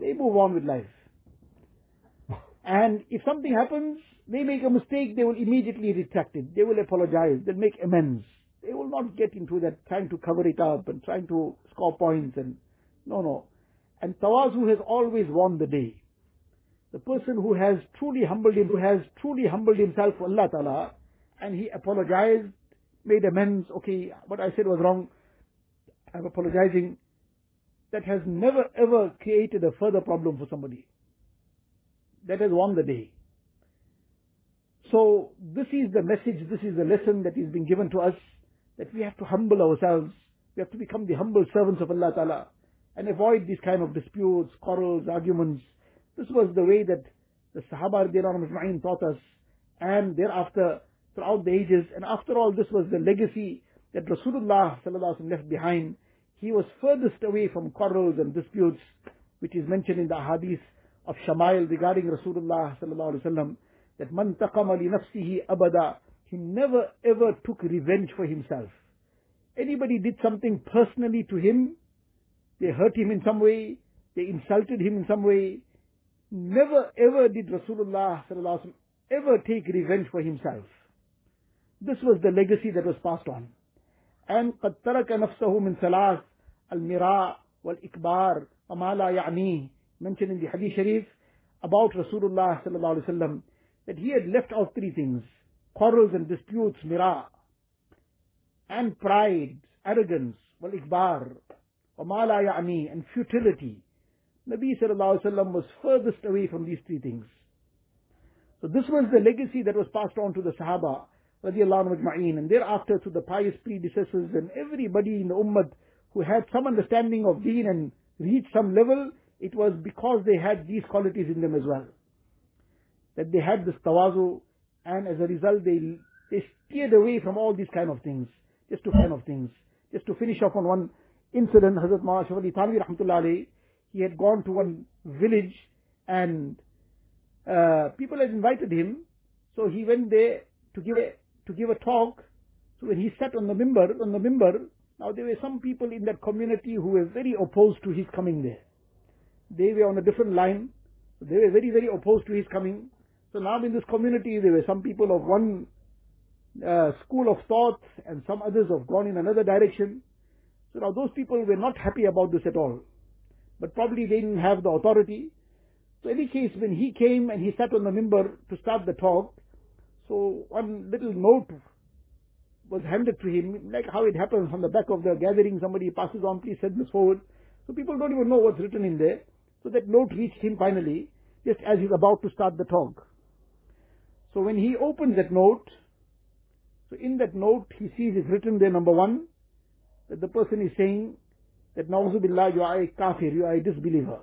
They move on with life. And if something happens, they make a mistake, they will immediately retract it. They will apologize. They'll make amends. They will not get into that trying to cover it up and trying to score points and no, no. And tawazu has always won the day. The person who has truly humbled him, who has truly humbled himself for Allah Ta'ala, and he apologized, made amends, okay, what I said was wrong, I'm apologizing, that has never ever created a further problem for somebody. That has won the day. So this is the message, this is the lesson that is being given to us, that we have to humble ourselves, we have to become the humble servants of Allah Ta'ala, and avoid these kind of disputes, quarrels, arguments. This was the way that the Sahaba taught us, and thereafter, throughout the ages, and after all, this was the legacy that Rasulullah left behind. He was furthest away from quarrels and disputes, which is mentioned in the hadith of Shamail regarding Rasulullah that man taqama li nafsihi abada, he never ever took revenge for himself. Anybody did something personally to him, they hurt him in some way, they insulted him in some way. Never ever did Rasulullah ever take revenge for himself. This was the legacy that was passed on. And قد ترك نفسه من ثلاث المراء والإكبار وما لا يعنيه mentioned in the Hadith Sharif about Rasulullah sallallahu alaihi wasallam that he had left out three things: quarrels and disputes, mira, and pride, arrogance, wal ikbar, وَمَا يَعْنِي and futility. Nabi sallallahu alaihi wasallam was furthest away from these three things. So this was the legacy that was passed on to the Sahaba radiallahu anhu and thereafter to the pious predecessors and everybody in the Ummah who had some understanding of deen and reached some level, it was because they had these qualities in them as well. That they had this tawazu and as a result they, they steered away from all these kind of things, just to kind of things. Just to finish off on one incident, Hazrat Maulana Ashraf Ali he had gone to one village and uh, people had invited him, so he went there to give a, to give a talk. So when he sat on the mimbar, on the mimbar, now there were some people in that community who were very opposed to his coming there. They were on a different line. They were very, very opposed to his coming. So now in this community, there were some people of one uh, school of thought and some others have gone in another direction. So now those people were not happy about this at all. But probably they didn't have the authority. So any case, when he came and he sat on the mimbar to start the talk, so one little note was handed to him, like how it happens on the back of the gathering, somebody passes on, please send this forward. So people don't even know what's written in there. So that note reached him finally, just as he's about to start the talk. So when he opens that note, so in that note he sees it's written there number one, that the person is saying that Nauzubillah, you are a kafir, you are a disbeliever.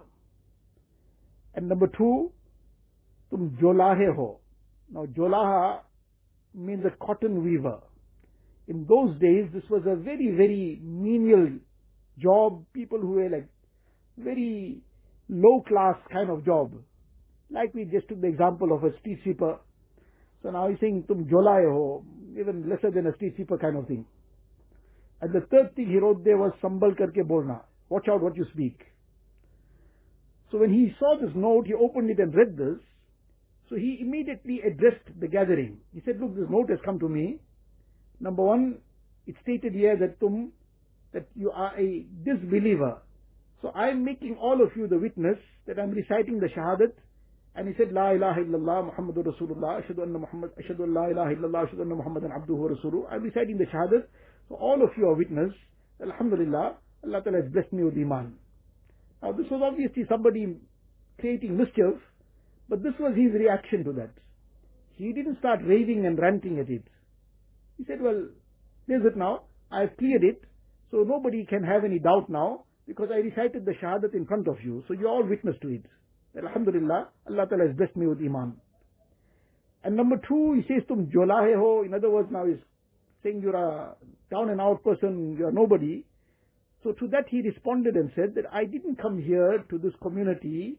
And number two, tum jolahe ho. Now jolaha means a cotton weaver. In those days, this was a very, very menial job. People who were like very low class kind of job. Like we just took the example of a street sweeper. So now he's saying tum jolahe ho, even lesser than a street sweeper kind of thing. And the third thing he wrote there was Sambal karke bolna. Watch out what you speak. So when he saw this note, he opened it and read this. So he immediately addressed the gathering. He said, look, this note has come to me. Number one, it stated here that tum, that you are a disbeliever. So I'm making all of you the witness that I'm reciting the shahadat. And he said, La ilaha illallah Muhammadur Rasulullah, ashadu anna Muhammad, ashadu la ilaha illallah, ashadu anna Muhammadan abduhu wa rasuluhu. I'm reciting the shahadat. So all of you are witness. Alhamdulillah, Allah Ta'ala has blessed me with iman. Now this was obviously somebody creating mischief, but this was his reaction to that. He didn't start raving and ranting at it. He said, well, there's it now. I've cleared it, so nobody can have any doubt now, because I recited the shahadat in front of you, so you're all witness to it. Alhamdulillah, Allah Ta'ala has blessed me with iman. And number two, he says, tum jolahe ho, in other words now he's saying you're a down and out person, you're nobody. So to that he responded and said that I didn't come here to this community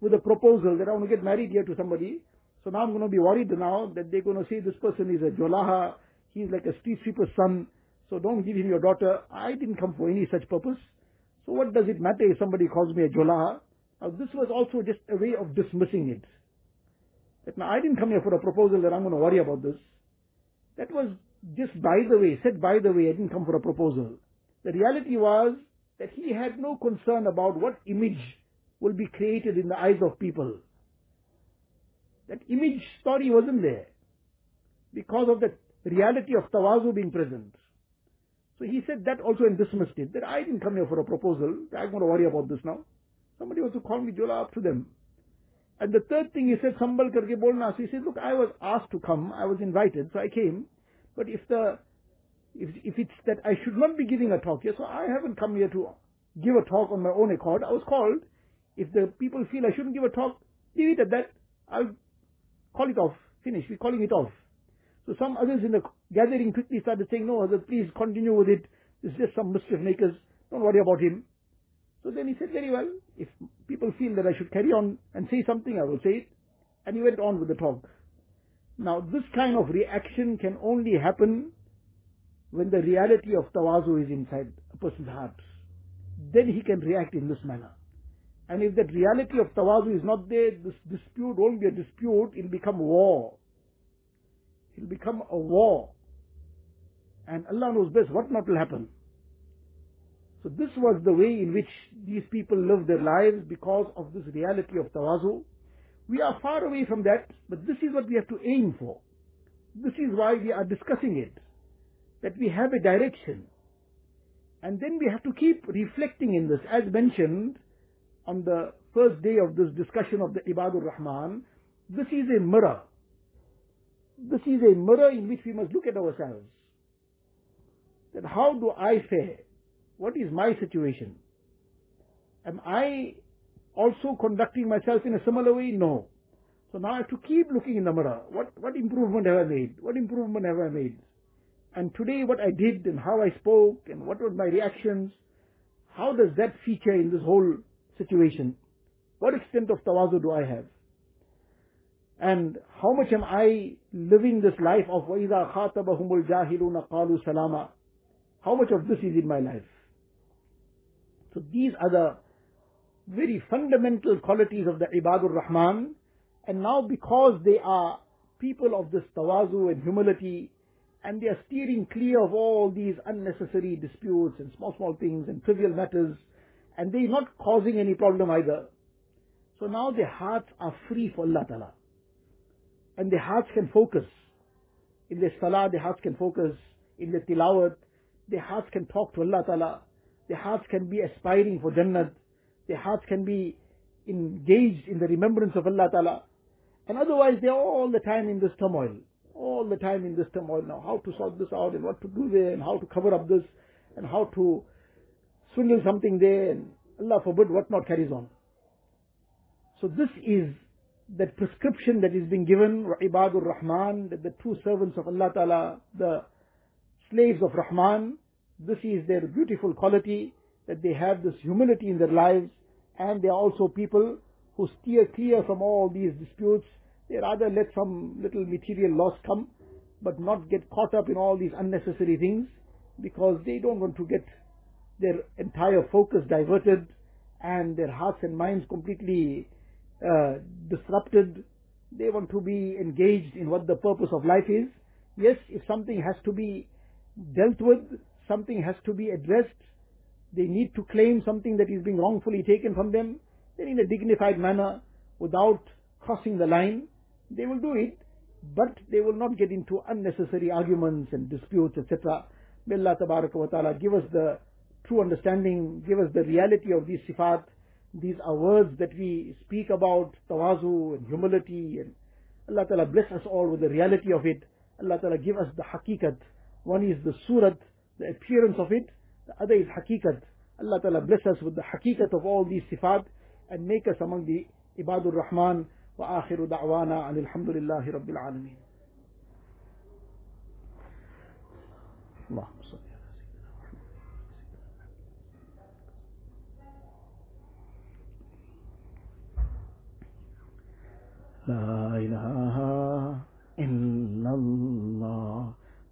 with a proposal that I want to get married here to somebody. So now I'm going to be worried now that they're going to say this person is a jolaha, he's like a street sweeper's son, so don't give him your daughter. I didn't come for any such purpose. So what does it matter if somebody calls me a jolaha? Now this was also just a way of dismissing it. That now I didn't come here for a proposal that I'm going to worry about this. That was just by the way, said by the way, I didn't come for a proposal. The reality was that he had no concern about what image will be created in the eyes of people. That image story wasn't there because of the reality of tawazu being present. So he said that also and dismissed it, that I didn't come here for a proposal, I'm going to worry about this now. Somebody wants to call me Jola up to them. And the third thing he said, Sambal karke bolna. So he said, look, I was asked to come, I was invited, so I came. But if the if, if it's that I should not be giving a talk here, so I haven't come here to give a talk on my own accord. I was called. If the people feel I shouldn't give a talk, leave it at that. I'll call it off. Finish. We're calling it off. So some others in the gathering quickly started saying, no, please continue with it. It's just some mischief makers. Don't worry about him. So then he said, very well, if people feel that I should carry on and say something, I will say it. And he went on with the talk. Now, this kind of reaction can only happen when the reality of tawazu is inside a person's heart. Then he can react in this manner. And if that reality of tawazu is not there, this dispute won't be a dispute, it'll become war. It'll become a war. And Allah knows best what not will happen. So this was the way in which these people lived their lives because of this reality of tawazu. We are far away from that, but this is what we have to aim for. This is why we are discussing it. That we have a direction. And then we have to keep reflecting in this. As mentioned on the first day of this discussion of the Ibadur Rahman, this is a mirror. This is a mirror in which we must look at ourselves. That how do I fare? What is my situation? Am I also conducting myself in a similar way? No. So now I have to keep looking in the mirror. What, what improvement have I made? What improvement have I made? And today what I did and how I spoke and what were my reactions, how does that feature in this whole situation? What extent of tawazu do I have? And how much am I living this life of وَإِذَا خَاطَبَهُمُ الْجَاهِلُونَ قَالُوا سَلَامًا How much of this is in my life? So these are the very fundamental qualities of the Ibadur Rahman. And now because they are people of this tawazu and humility, and they are steering clear of all these unnecessary disputes and small, small things and trivial matters, and they're not causing any problem either. So now their hearts are free for Allah Ta'ala. And their hearts can focus. In their salah, their hearts can focus. In their tilawat, their hearts can talk to Allah Ta'ala. Their hearts can be aspiring for Jannat. Their hearts can be engaged in the remembrance of Allah Ta'ala. And otherwise they're all the time in this turmoil. All the time in this turmoil now. How to sort this out and what to do there and how to cover up this and how to swindle something there and Allah forbid what not carries on. So this is that prescription that is being given, Ibadur Rahman, that the true servants of Allah Ta'ala, the slaves of Rahman, this is their beautiful quality, that they have this humility in their lives, and they are also people who steer clear from all these disputes. They rather let some little material loss come, but not get caught up in all these unnecessary things. because they don't want to get their entire focus diverted and their hearts and minds completely uh, disrupted. They want to be engaged in what the purpose of life is. Yes, if something has to be dealt with, something has to be addressed, they need to claim something that is being wrongfully taken from them, then in a dignified manner, without crossing the line, they will do it, but they will not get into unnecessary arguments and disputes, etc. May Allah wa ta'ala give us the true understanding, give us the reality of these sifat. These are words that we speak about tawazu and humility and Allah Ta'ala bless us all with the reality of it. Allah Ta'ala give us the hakikat. One is the surat, the appearance of it. The other is hakikat. Allah Ta'ala bless us with the hakikat of all these sifat and make us among the ibadur rahman wa akhiru da'wana and alhamdulillahi rabbil alameen. صل لا إله إلا الله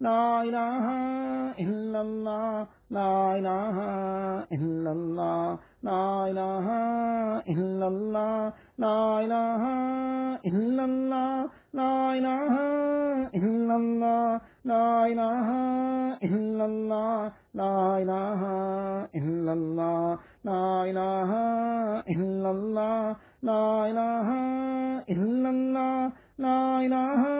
لا إله إلا الله لا إله إلا الله لا إله إلا الله لا إله إلا الله لا إله إلا الله لا إله إلا الله لا إله إلا الله لا إله إلا الله لا إله إلا الله لا إله إلا الله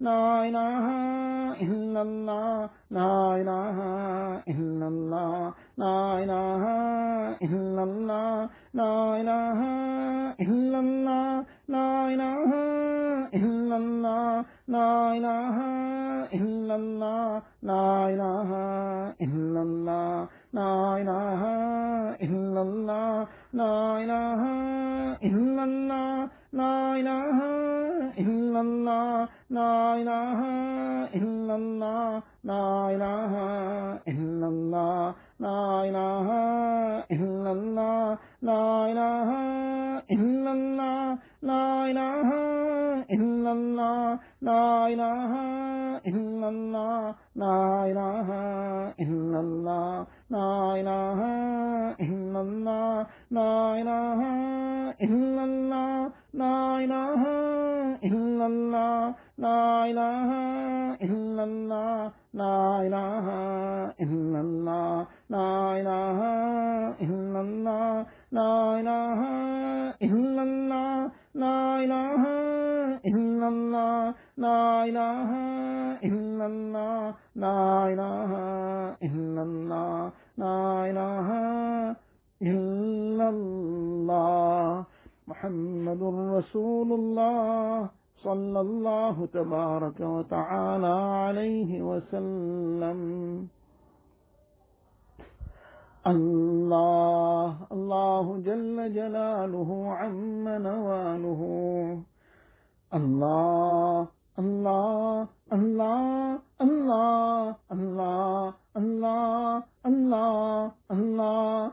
لا إله إلا الله لا إله إلا الله لا إله إلا الله لا إله إلا الله لا إله إلا الله لا إله إلا الله لا إله إلا الله لا إله إلا الله لا إله إلا الله لا إله إلا الله لا إله إلا الله لا إله إلا الله لا إله إلا الله لا إله إلا الله لا إله إلا الله لا إله إلا الله لا إله إلا الله لا إله إلا الله لا إله إلا الله لا إله إلا الله لا إله إلا الله، لا إله إلا الله، لا إله إلا الله، لا إله إلا الله، لا إله إلا الله، لا إله إلا الله، لا إله إلا الله، لا إله إلا الله. محمد رسول الله. صلى الله تبارك وتعالى عليه وسلم. الله الله جل جلاله عم نواله. الله الله الله الله الله الله الله الله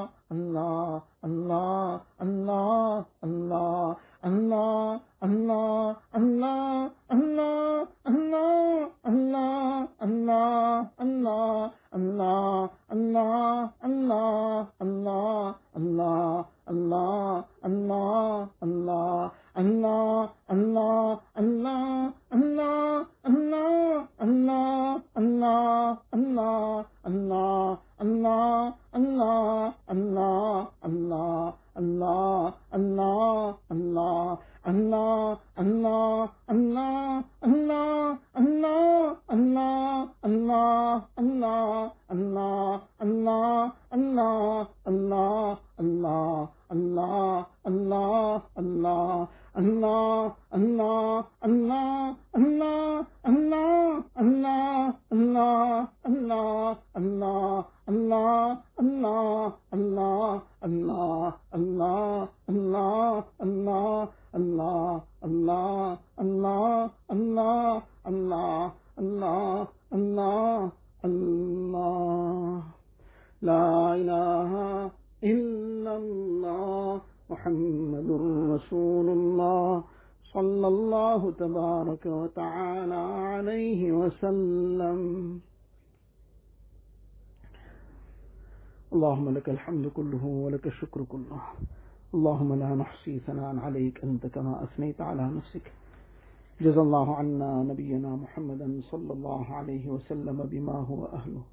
الحمد كله ولك الشكر كله. اللهم لا نحصي ثناء عليك أنت كما أثنيت على نفسك. جزى الله عنا نبينا محمدا صلى الله عليه وسلم بما هو أهله.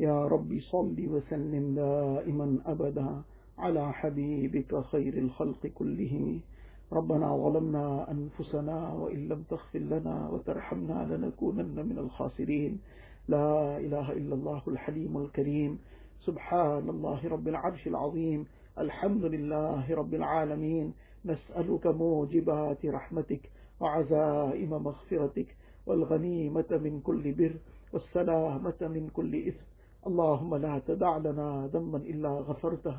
يا رب صل وسلم دائما أبدا على حبيبك خير الخلق كلهم ربنا ظلمنا أنفسنا وإن لم تغفر لنا وترحمنا لنكونن من الخاسرين. لا إله إلا الله الحليم الكريم. سبحان الله رب العرش العظيم الحمد لله رب العالمين نسألك موجبات رحمتك وعزائم مغفرتك والغنيمة من كل بر والسلامة من كل إثم. اللهم لا تدع لنا ذنبا إلا غفرته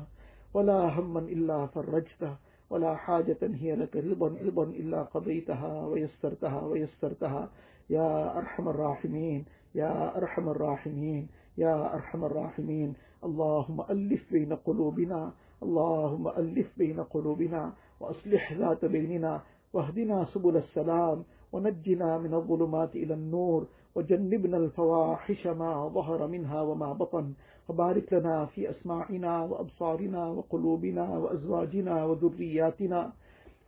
ولا هما إلا فرجته ولا حاجة هي لك رضا رضا إلا قضيتها ويسرتها ويسرتها. يا أرحم الراحمين يا أرحم الراحمين يا أرحم الراحمين. اللهم ألف بين قلوبنا اللهم ألف بين قلوبنا وأصلح ذات بيننا واهدنا سبل السلام ونجنا من الظلمات إلى النور وجنبنا الفواحش ما ظهر منها وما بطن وبارك لنا في أسماعنا وأبصارنا وقلوبنا وأزواجنا وذرياتنا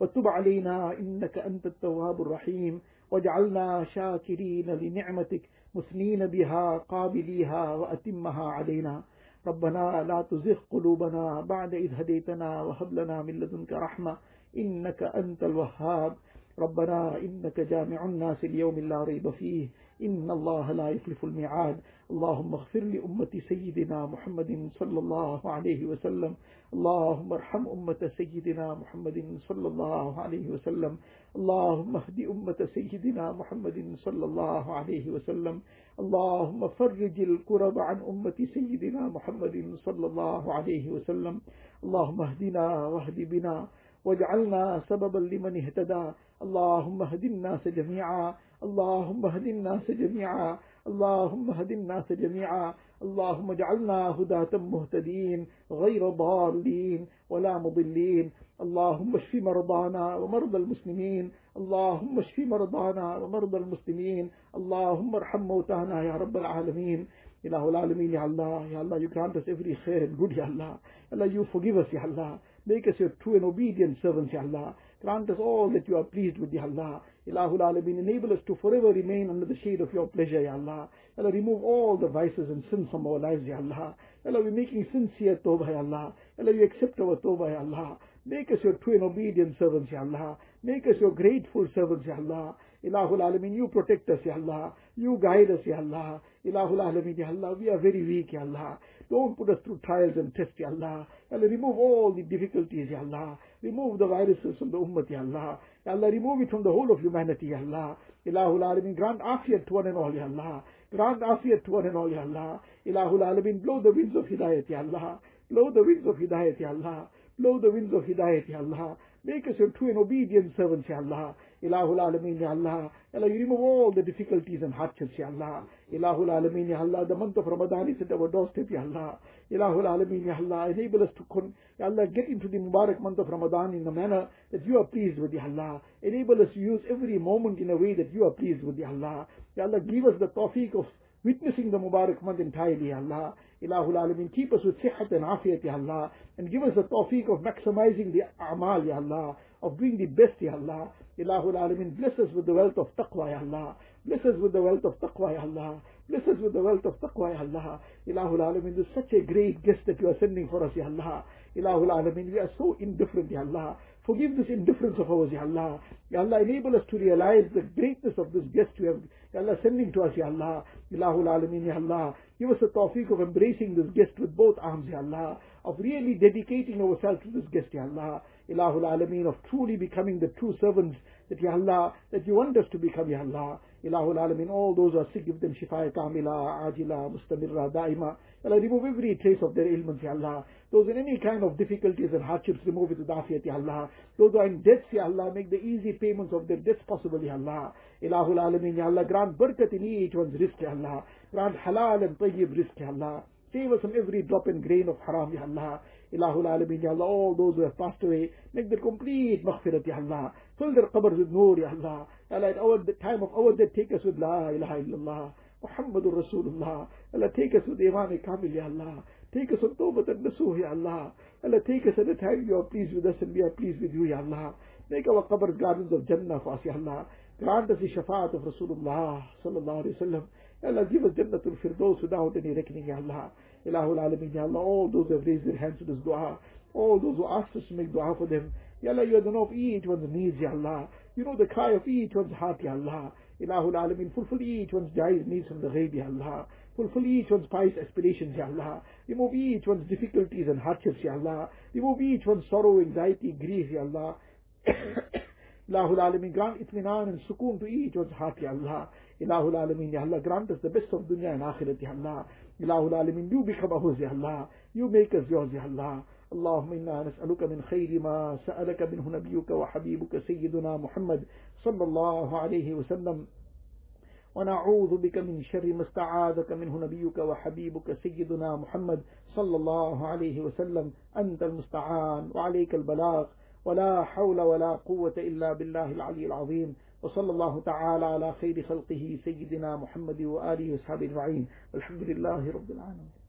وتب علينا إنك أنت التواب الرحيم واجعلنا شاكرين لنعمتك مثنين بها قابليها وأتمها علينا. ربنا لا تزغ قلوبنا بعد إذ هديتنا وهب لنا من لدنك رحمة إنك أنت الوهاب. ربنا إنك جامع الناس اليوم لا ريب فيه. إن الله لا يخلف الميعاد. اللهم اغفر لأمة سيدنا محمد صلى الله عليه وسلم. اللهم ارحم أمة سيدنا محمد صلى الله عليه وسلم. اللهم اهد أمة سيدنا محمد صلى الله عليه وسلم. اللهم فرج الكرب عن أمة سيدنا محمد صلى الله عليه وسلم. اللهم اهدنا واهد بنا واجعلنا سببا لمن اهتدى. اللهم اهد الناس جميعا. اللهم اهد الناس جميعا. اللهم اهد الناس جميعا. اللهم اجعلنا هداة مهتدين غير ضالين ولا مضلين. اللهم اشف مرضانا ومرضى المسلمين اللهم اشف مرضانا ومرضى المسلمين اللهم ارحم موتانا يا رب العالمين إله العالمين يا الله يا الله you grant us every khair and good يا الله Allah you forgive us يا الله make us your true and obedient servants يا الله grant us all that you are pleased with يا الله إله العالمين enable us to forever remain under the shade of your pleasure يا الله Allah remove all the vices and sins from our lives يا الله Allah we're making sincere tawbah يا الله Allah you accept our tawbah يا الله Make us your true and obedient servants, Ya Allah. Make us your grateful servants, Ya Allah. Ilahul Alameen, you protect us, Ya Allah. You guide us, Ya Allah. Ilahul Alameen, Ya Allah. We are very weak, Ya Allah. Don't put us through trials and tests, Ya Allah. Ya Allah, remove all the difficulties, Ya Allah. Remove the viruses from the Ummah, Ya Allah. Ya Allah, remove it from the whole of humanity, Ya Allah. Ilahul Alameen, grant afiyat to one and all, Ya Allah. Grant afiyat to one and all, Ya Allah. Ilahul Alameen, blow the winds of hidayat, Ya Allah. Blow the winds of hidayat, Ya Allah blow the winds of hidayat, Ya Allah. Make us your true and obedient servants, Ya Allah. Ilahul Alameen, Ya Allah. Allah, you remove all the difficulties and hardships, Ya Allah. Ilahul Alameen, Ya Allah. The month of Ramadan is at our doorstep, Ya Allah. Ilahul Alameen, Ya Allah. Enable us to, con- Ya Allah, get into the Mubarak month of Ramadan in a manner that you are pleased with, Ya Allah. Enable us to use every moment in a way that you are pleased with, Ya Allah. Ya Allah, give us the tawfiq of witnessing the Mubarak month entirely, Ya Allah. Ilahul Alameen, keep us with sihat and afiyat, Ya Allah. And give us the tawfiq of maximizing the amal, Ya Allah. Of doing the best, Ya Allah. Ilahul Alameen, bless us with the wealth of taqwa, Ya Allah. Bless us with the wealth of taqwa, Ya Allah. Bless us with the wealth of taqwa, Ya Allah. Ilahul Alameen, this is such a great guest that you are sending for us, Ya Allah. Ilahul Alameen, we are so indifferent, Ya Allah. Forgive this indifference of ours, Ya Allah. Ya Allah, enable us to realize the greatness of this guest you have, Ya Allah, sending to us, Ya Allah. Ilahul Alameen, Ya Allah. Give us the tawfiq of embracing this guest with both arms, Ya Allah. Of really dedicating ourselves to this guest, Ya Allah. Ilahul Alameen, of truly becoming the true servants that, Ya Allah, that you want us to become, Ya Allah. Ilahul Alameen, all those who are sick, give them shifa kamila, ajila, mustamirra, daima. Allah, remove every trace of their ailments, Ya Allah. Those in any kind of difficulties and hardships, remove it with afiyat, Ya Allah. Those who are in debts, Ya Allah, make the easy payments of their debts possible, Ya Allah. Ilahul Alameen, Ya Allah, grant barakat in each one's risk, Ya Allah. Grant halal and tayyib risk, Ya Allah. Save us from every drop and grain of haram, Ya Allah. Ilahul Alameen, Ya Allah, all those who have passed away, make their complete maghfirat, Ya Allah. Fill their qabrs with nur, Ya Allah. Ya Allah, at our the time of our death, take us with La ilaha illallah. Muhammadur Rasulullah. Allah, take us with Iman Kamil, Ya Allah. Take us on Tawbat and Nasuh, Ya Allah. Allah, take us at a time you are pleased with us and we are pleased with you, Ya Allah. Make our qabrs gardens of Jannah for us, Ya Allah. Grant us the shafaat of Rasulullah sallallahu alayhi wa sallam. Ya Allah, give us Jannatul Firdaus without any reckoning, Ya Allah. Ilahul Alameen, Ya Allah, all those who have raised their hands to this dua, all those who asked us to make dua for them, Ya Allah, you know of each one's needs, Ya Allah. You know the cry of each one's heart, Ya Allah. Ilahul Alameen, fulfill each one's jaiz needs from the ghaib, Ya Allah. Fulfill each one's pious aspirations, Ya Allah. Remove each one's difficulties and hardships, Ya Allah. Remove each one's sorrow, anxiety, grief, Ya Allah. Ilahul Alameen, grant itminan and sukoon to each one's heart, Ya Allah. Ilahul Alameen, Ya Allah, grant us the best of dunya and akhirat, Ya Allah. Ilahul Alameen, you become ours, Ya Allah. You make us yours, Ya Allah. اللهم إنا نسألك من خير ما سألك منه نبيك وحبيبك سيدنا محمد صلى الله عليه وسلم ونعوذ بك من شر ما استعاذك منه نبيك وحبيبك سيدنا محمد صلى الله عليه وسلم أنت المستعان وعليك البلاغ ولا حول ولا قوة إلا بالله العلي العظيم. وصلى الله تعالى على خير خلقه سيدنا محمد وآله وصحبه أجمعين. والحمد لله رب العالمين.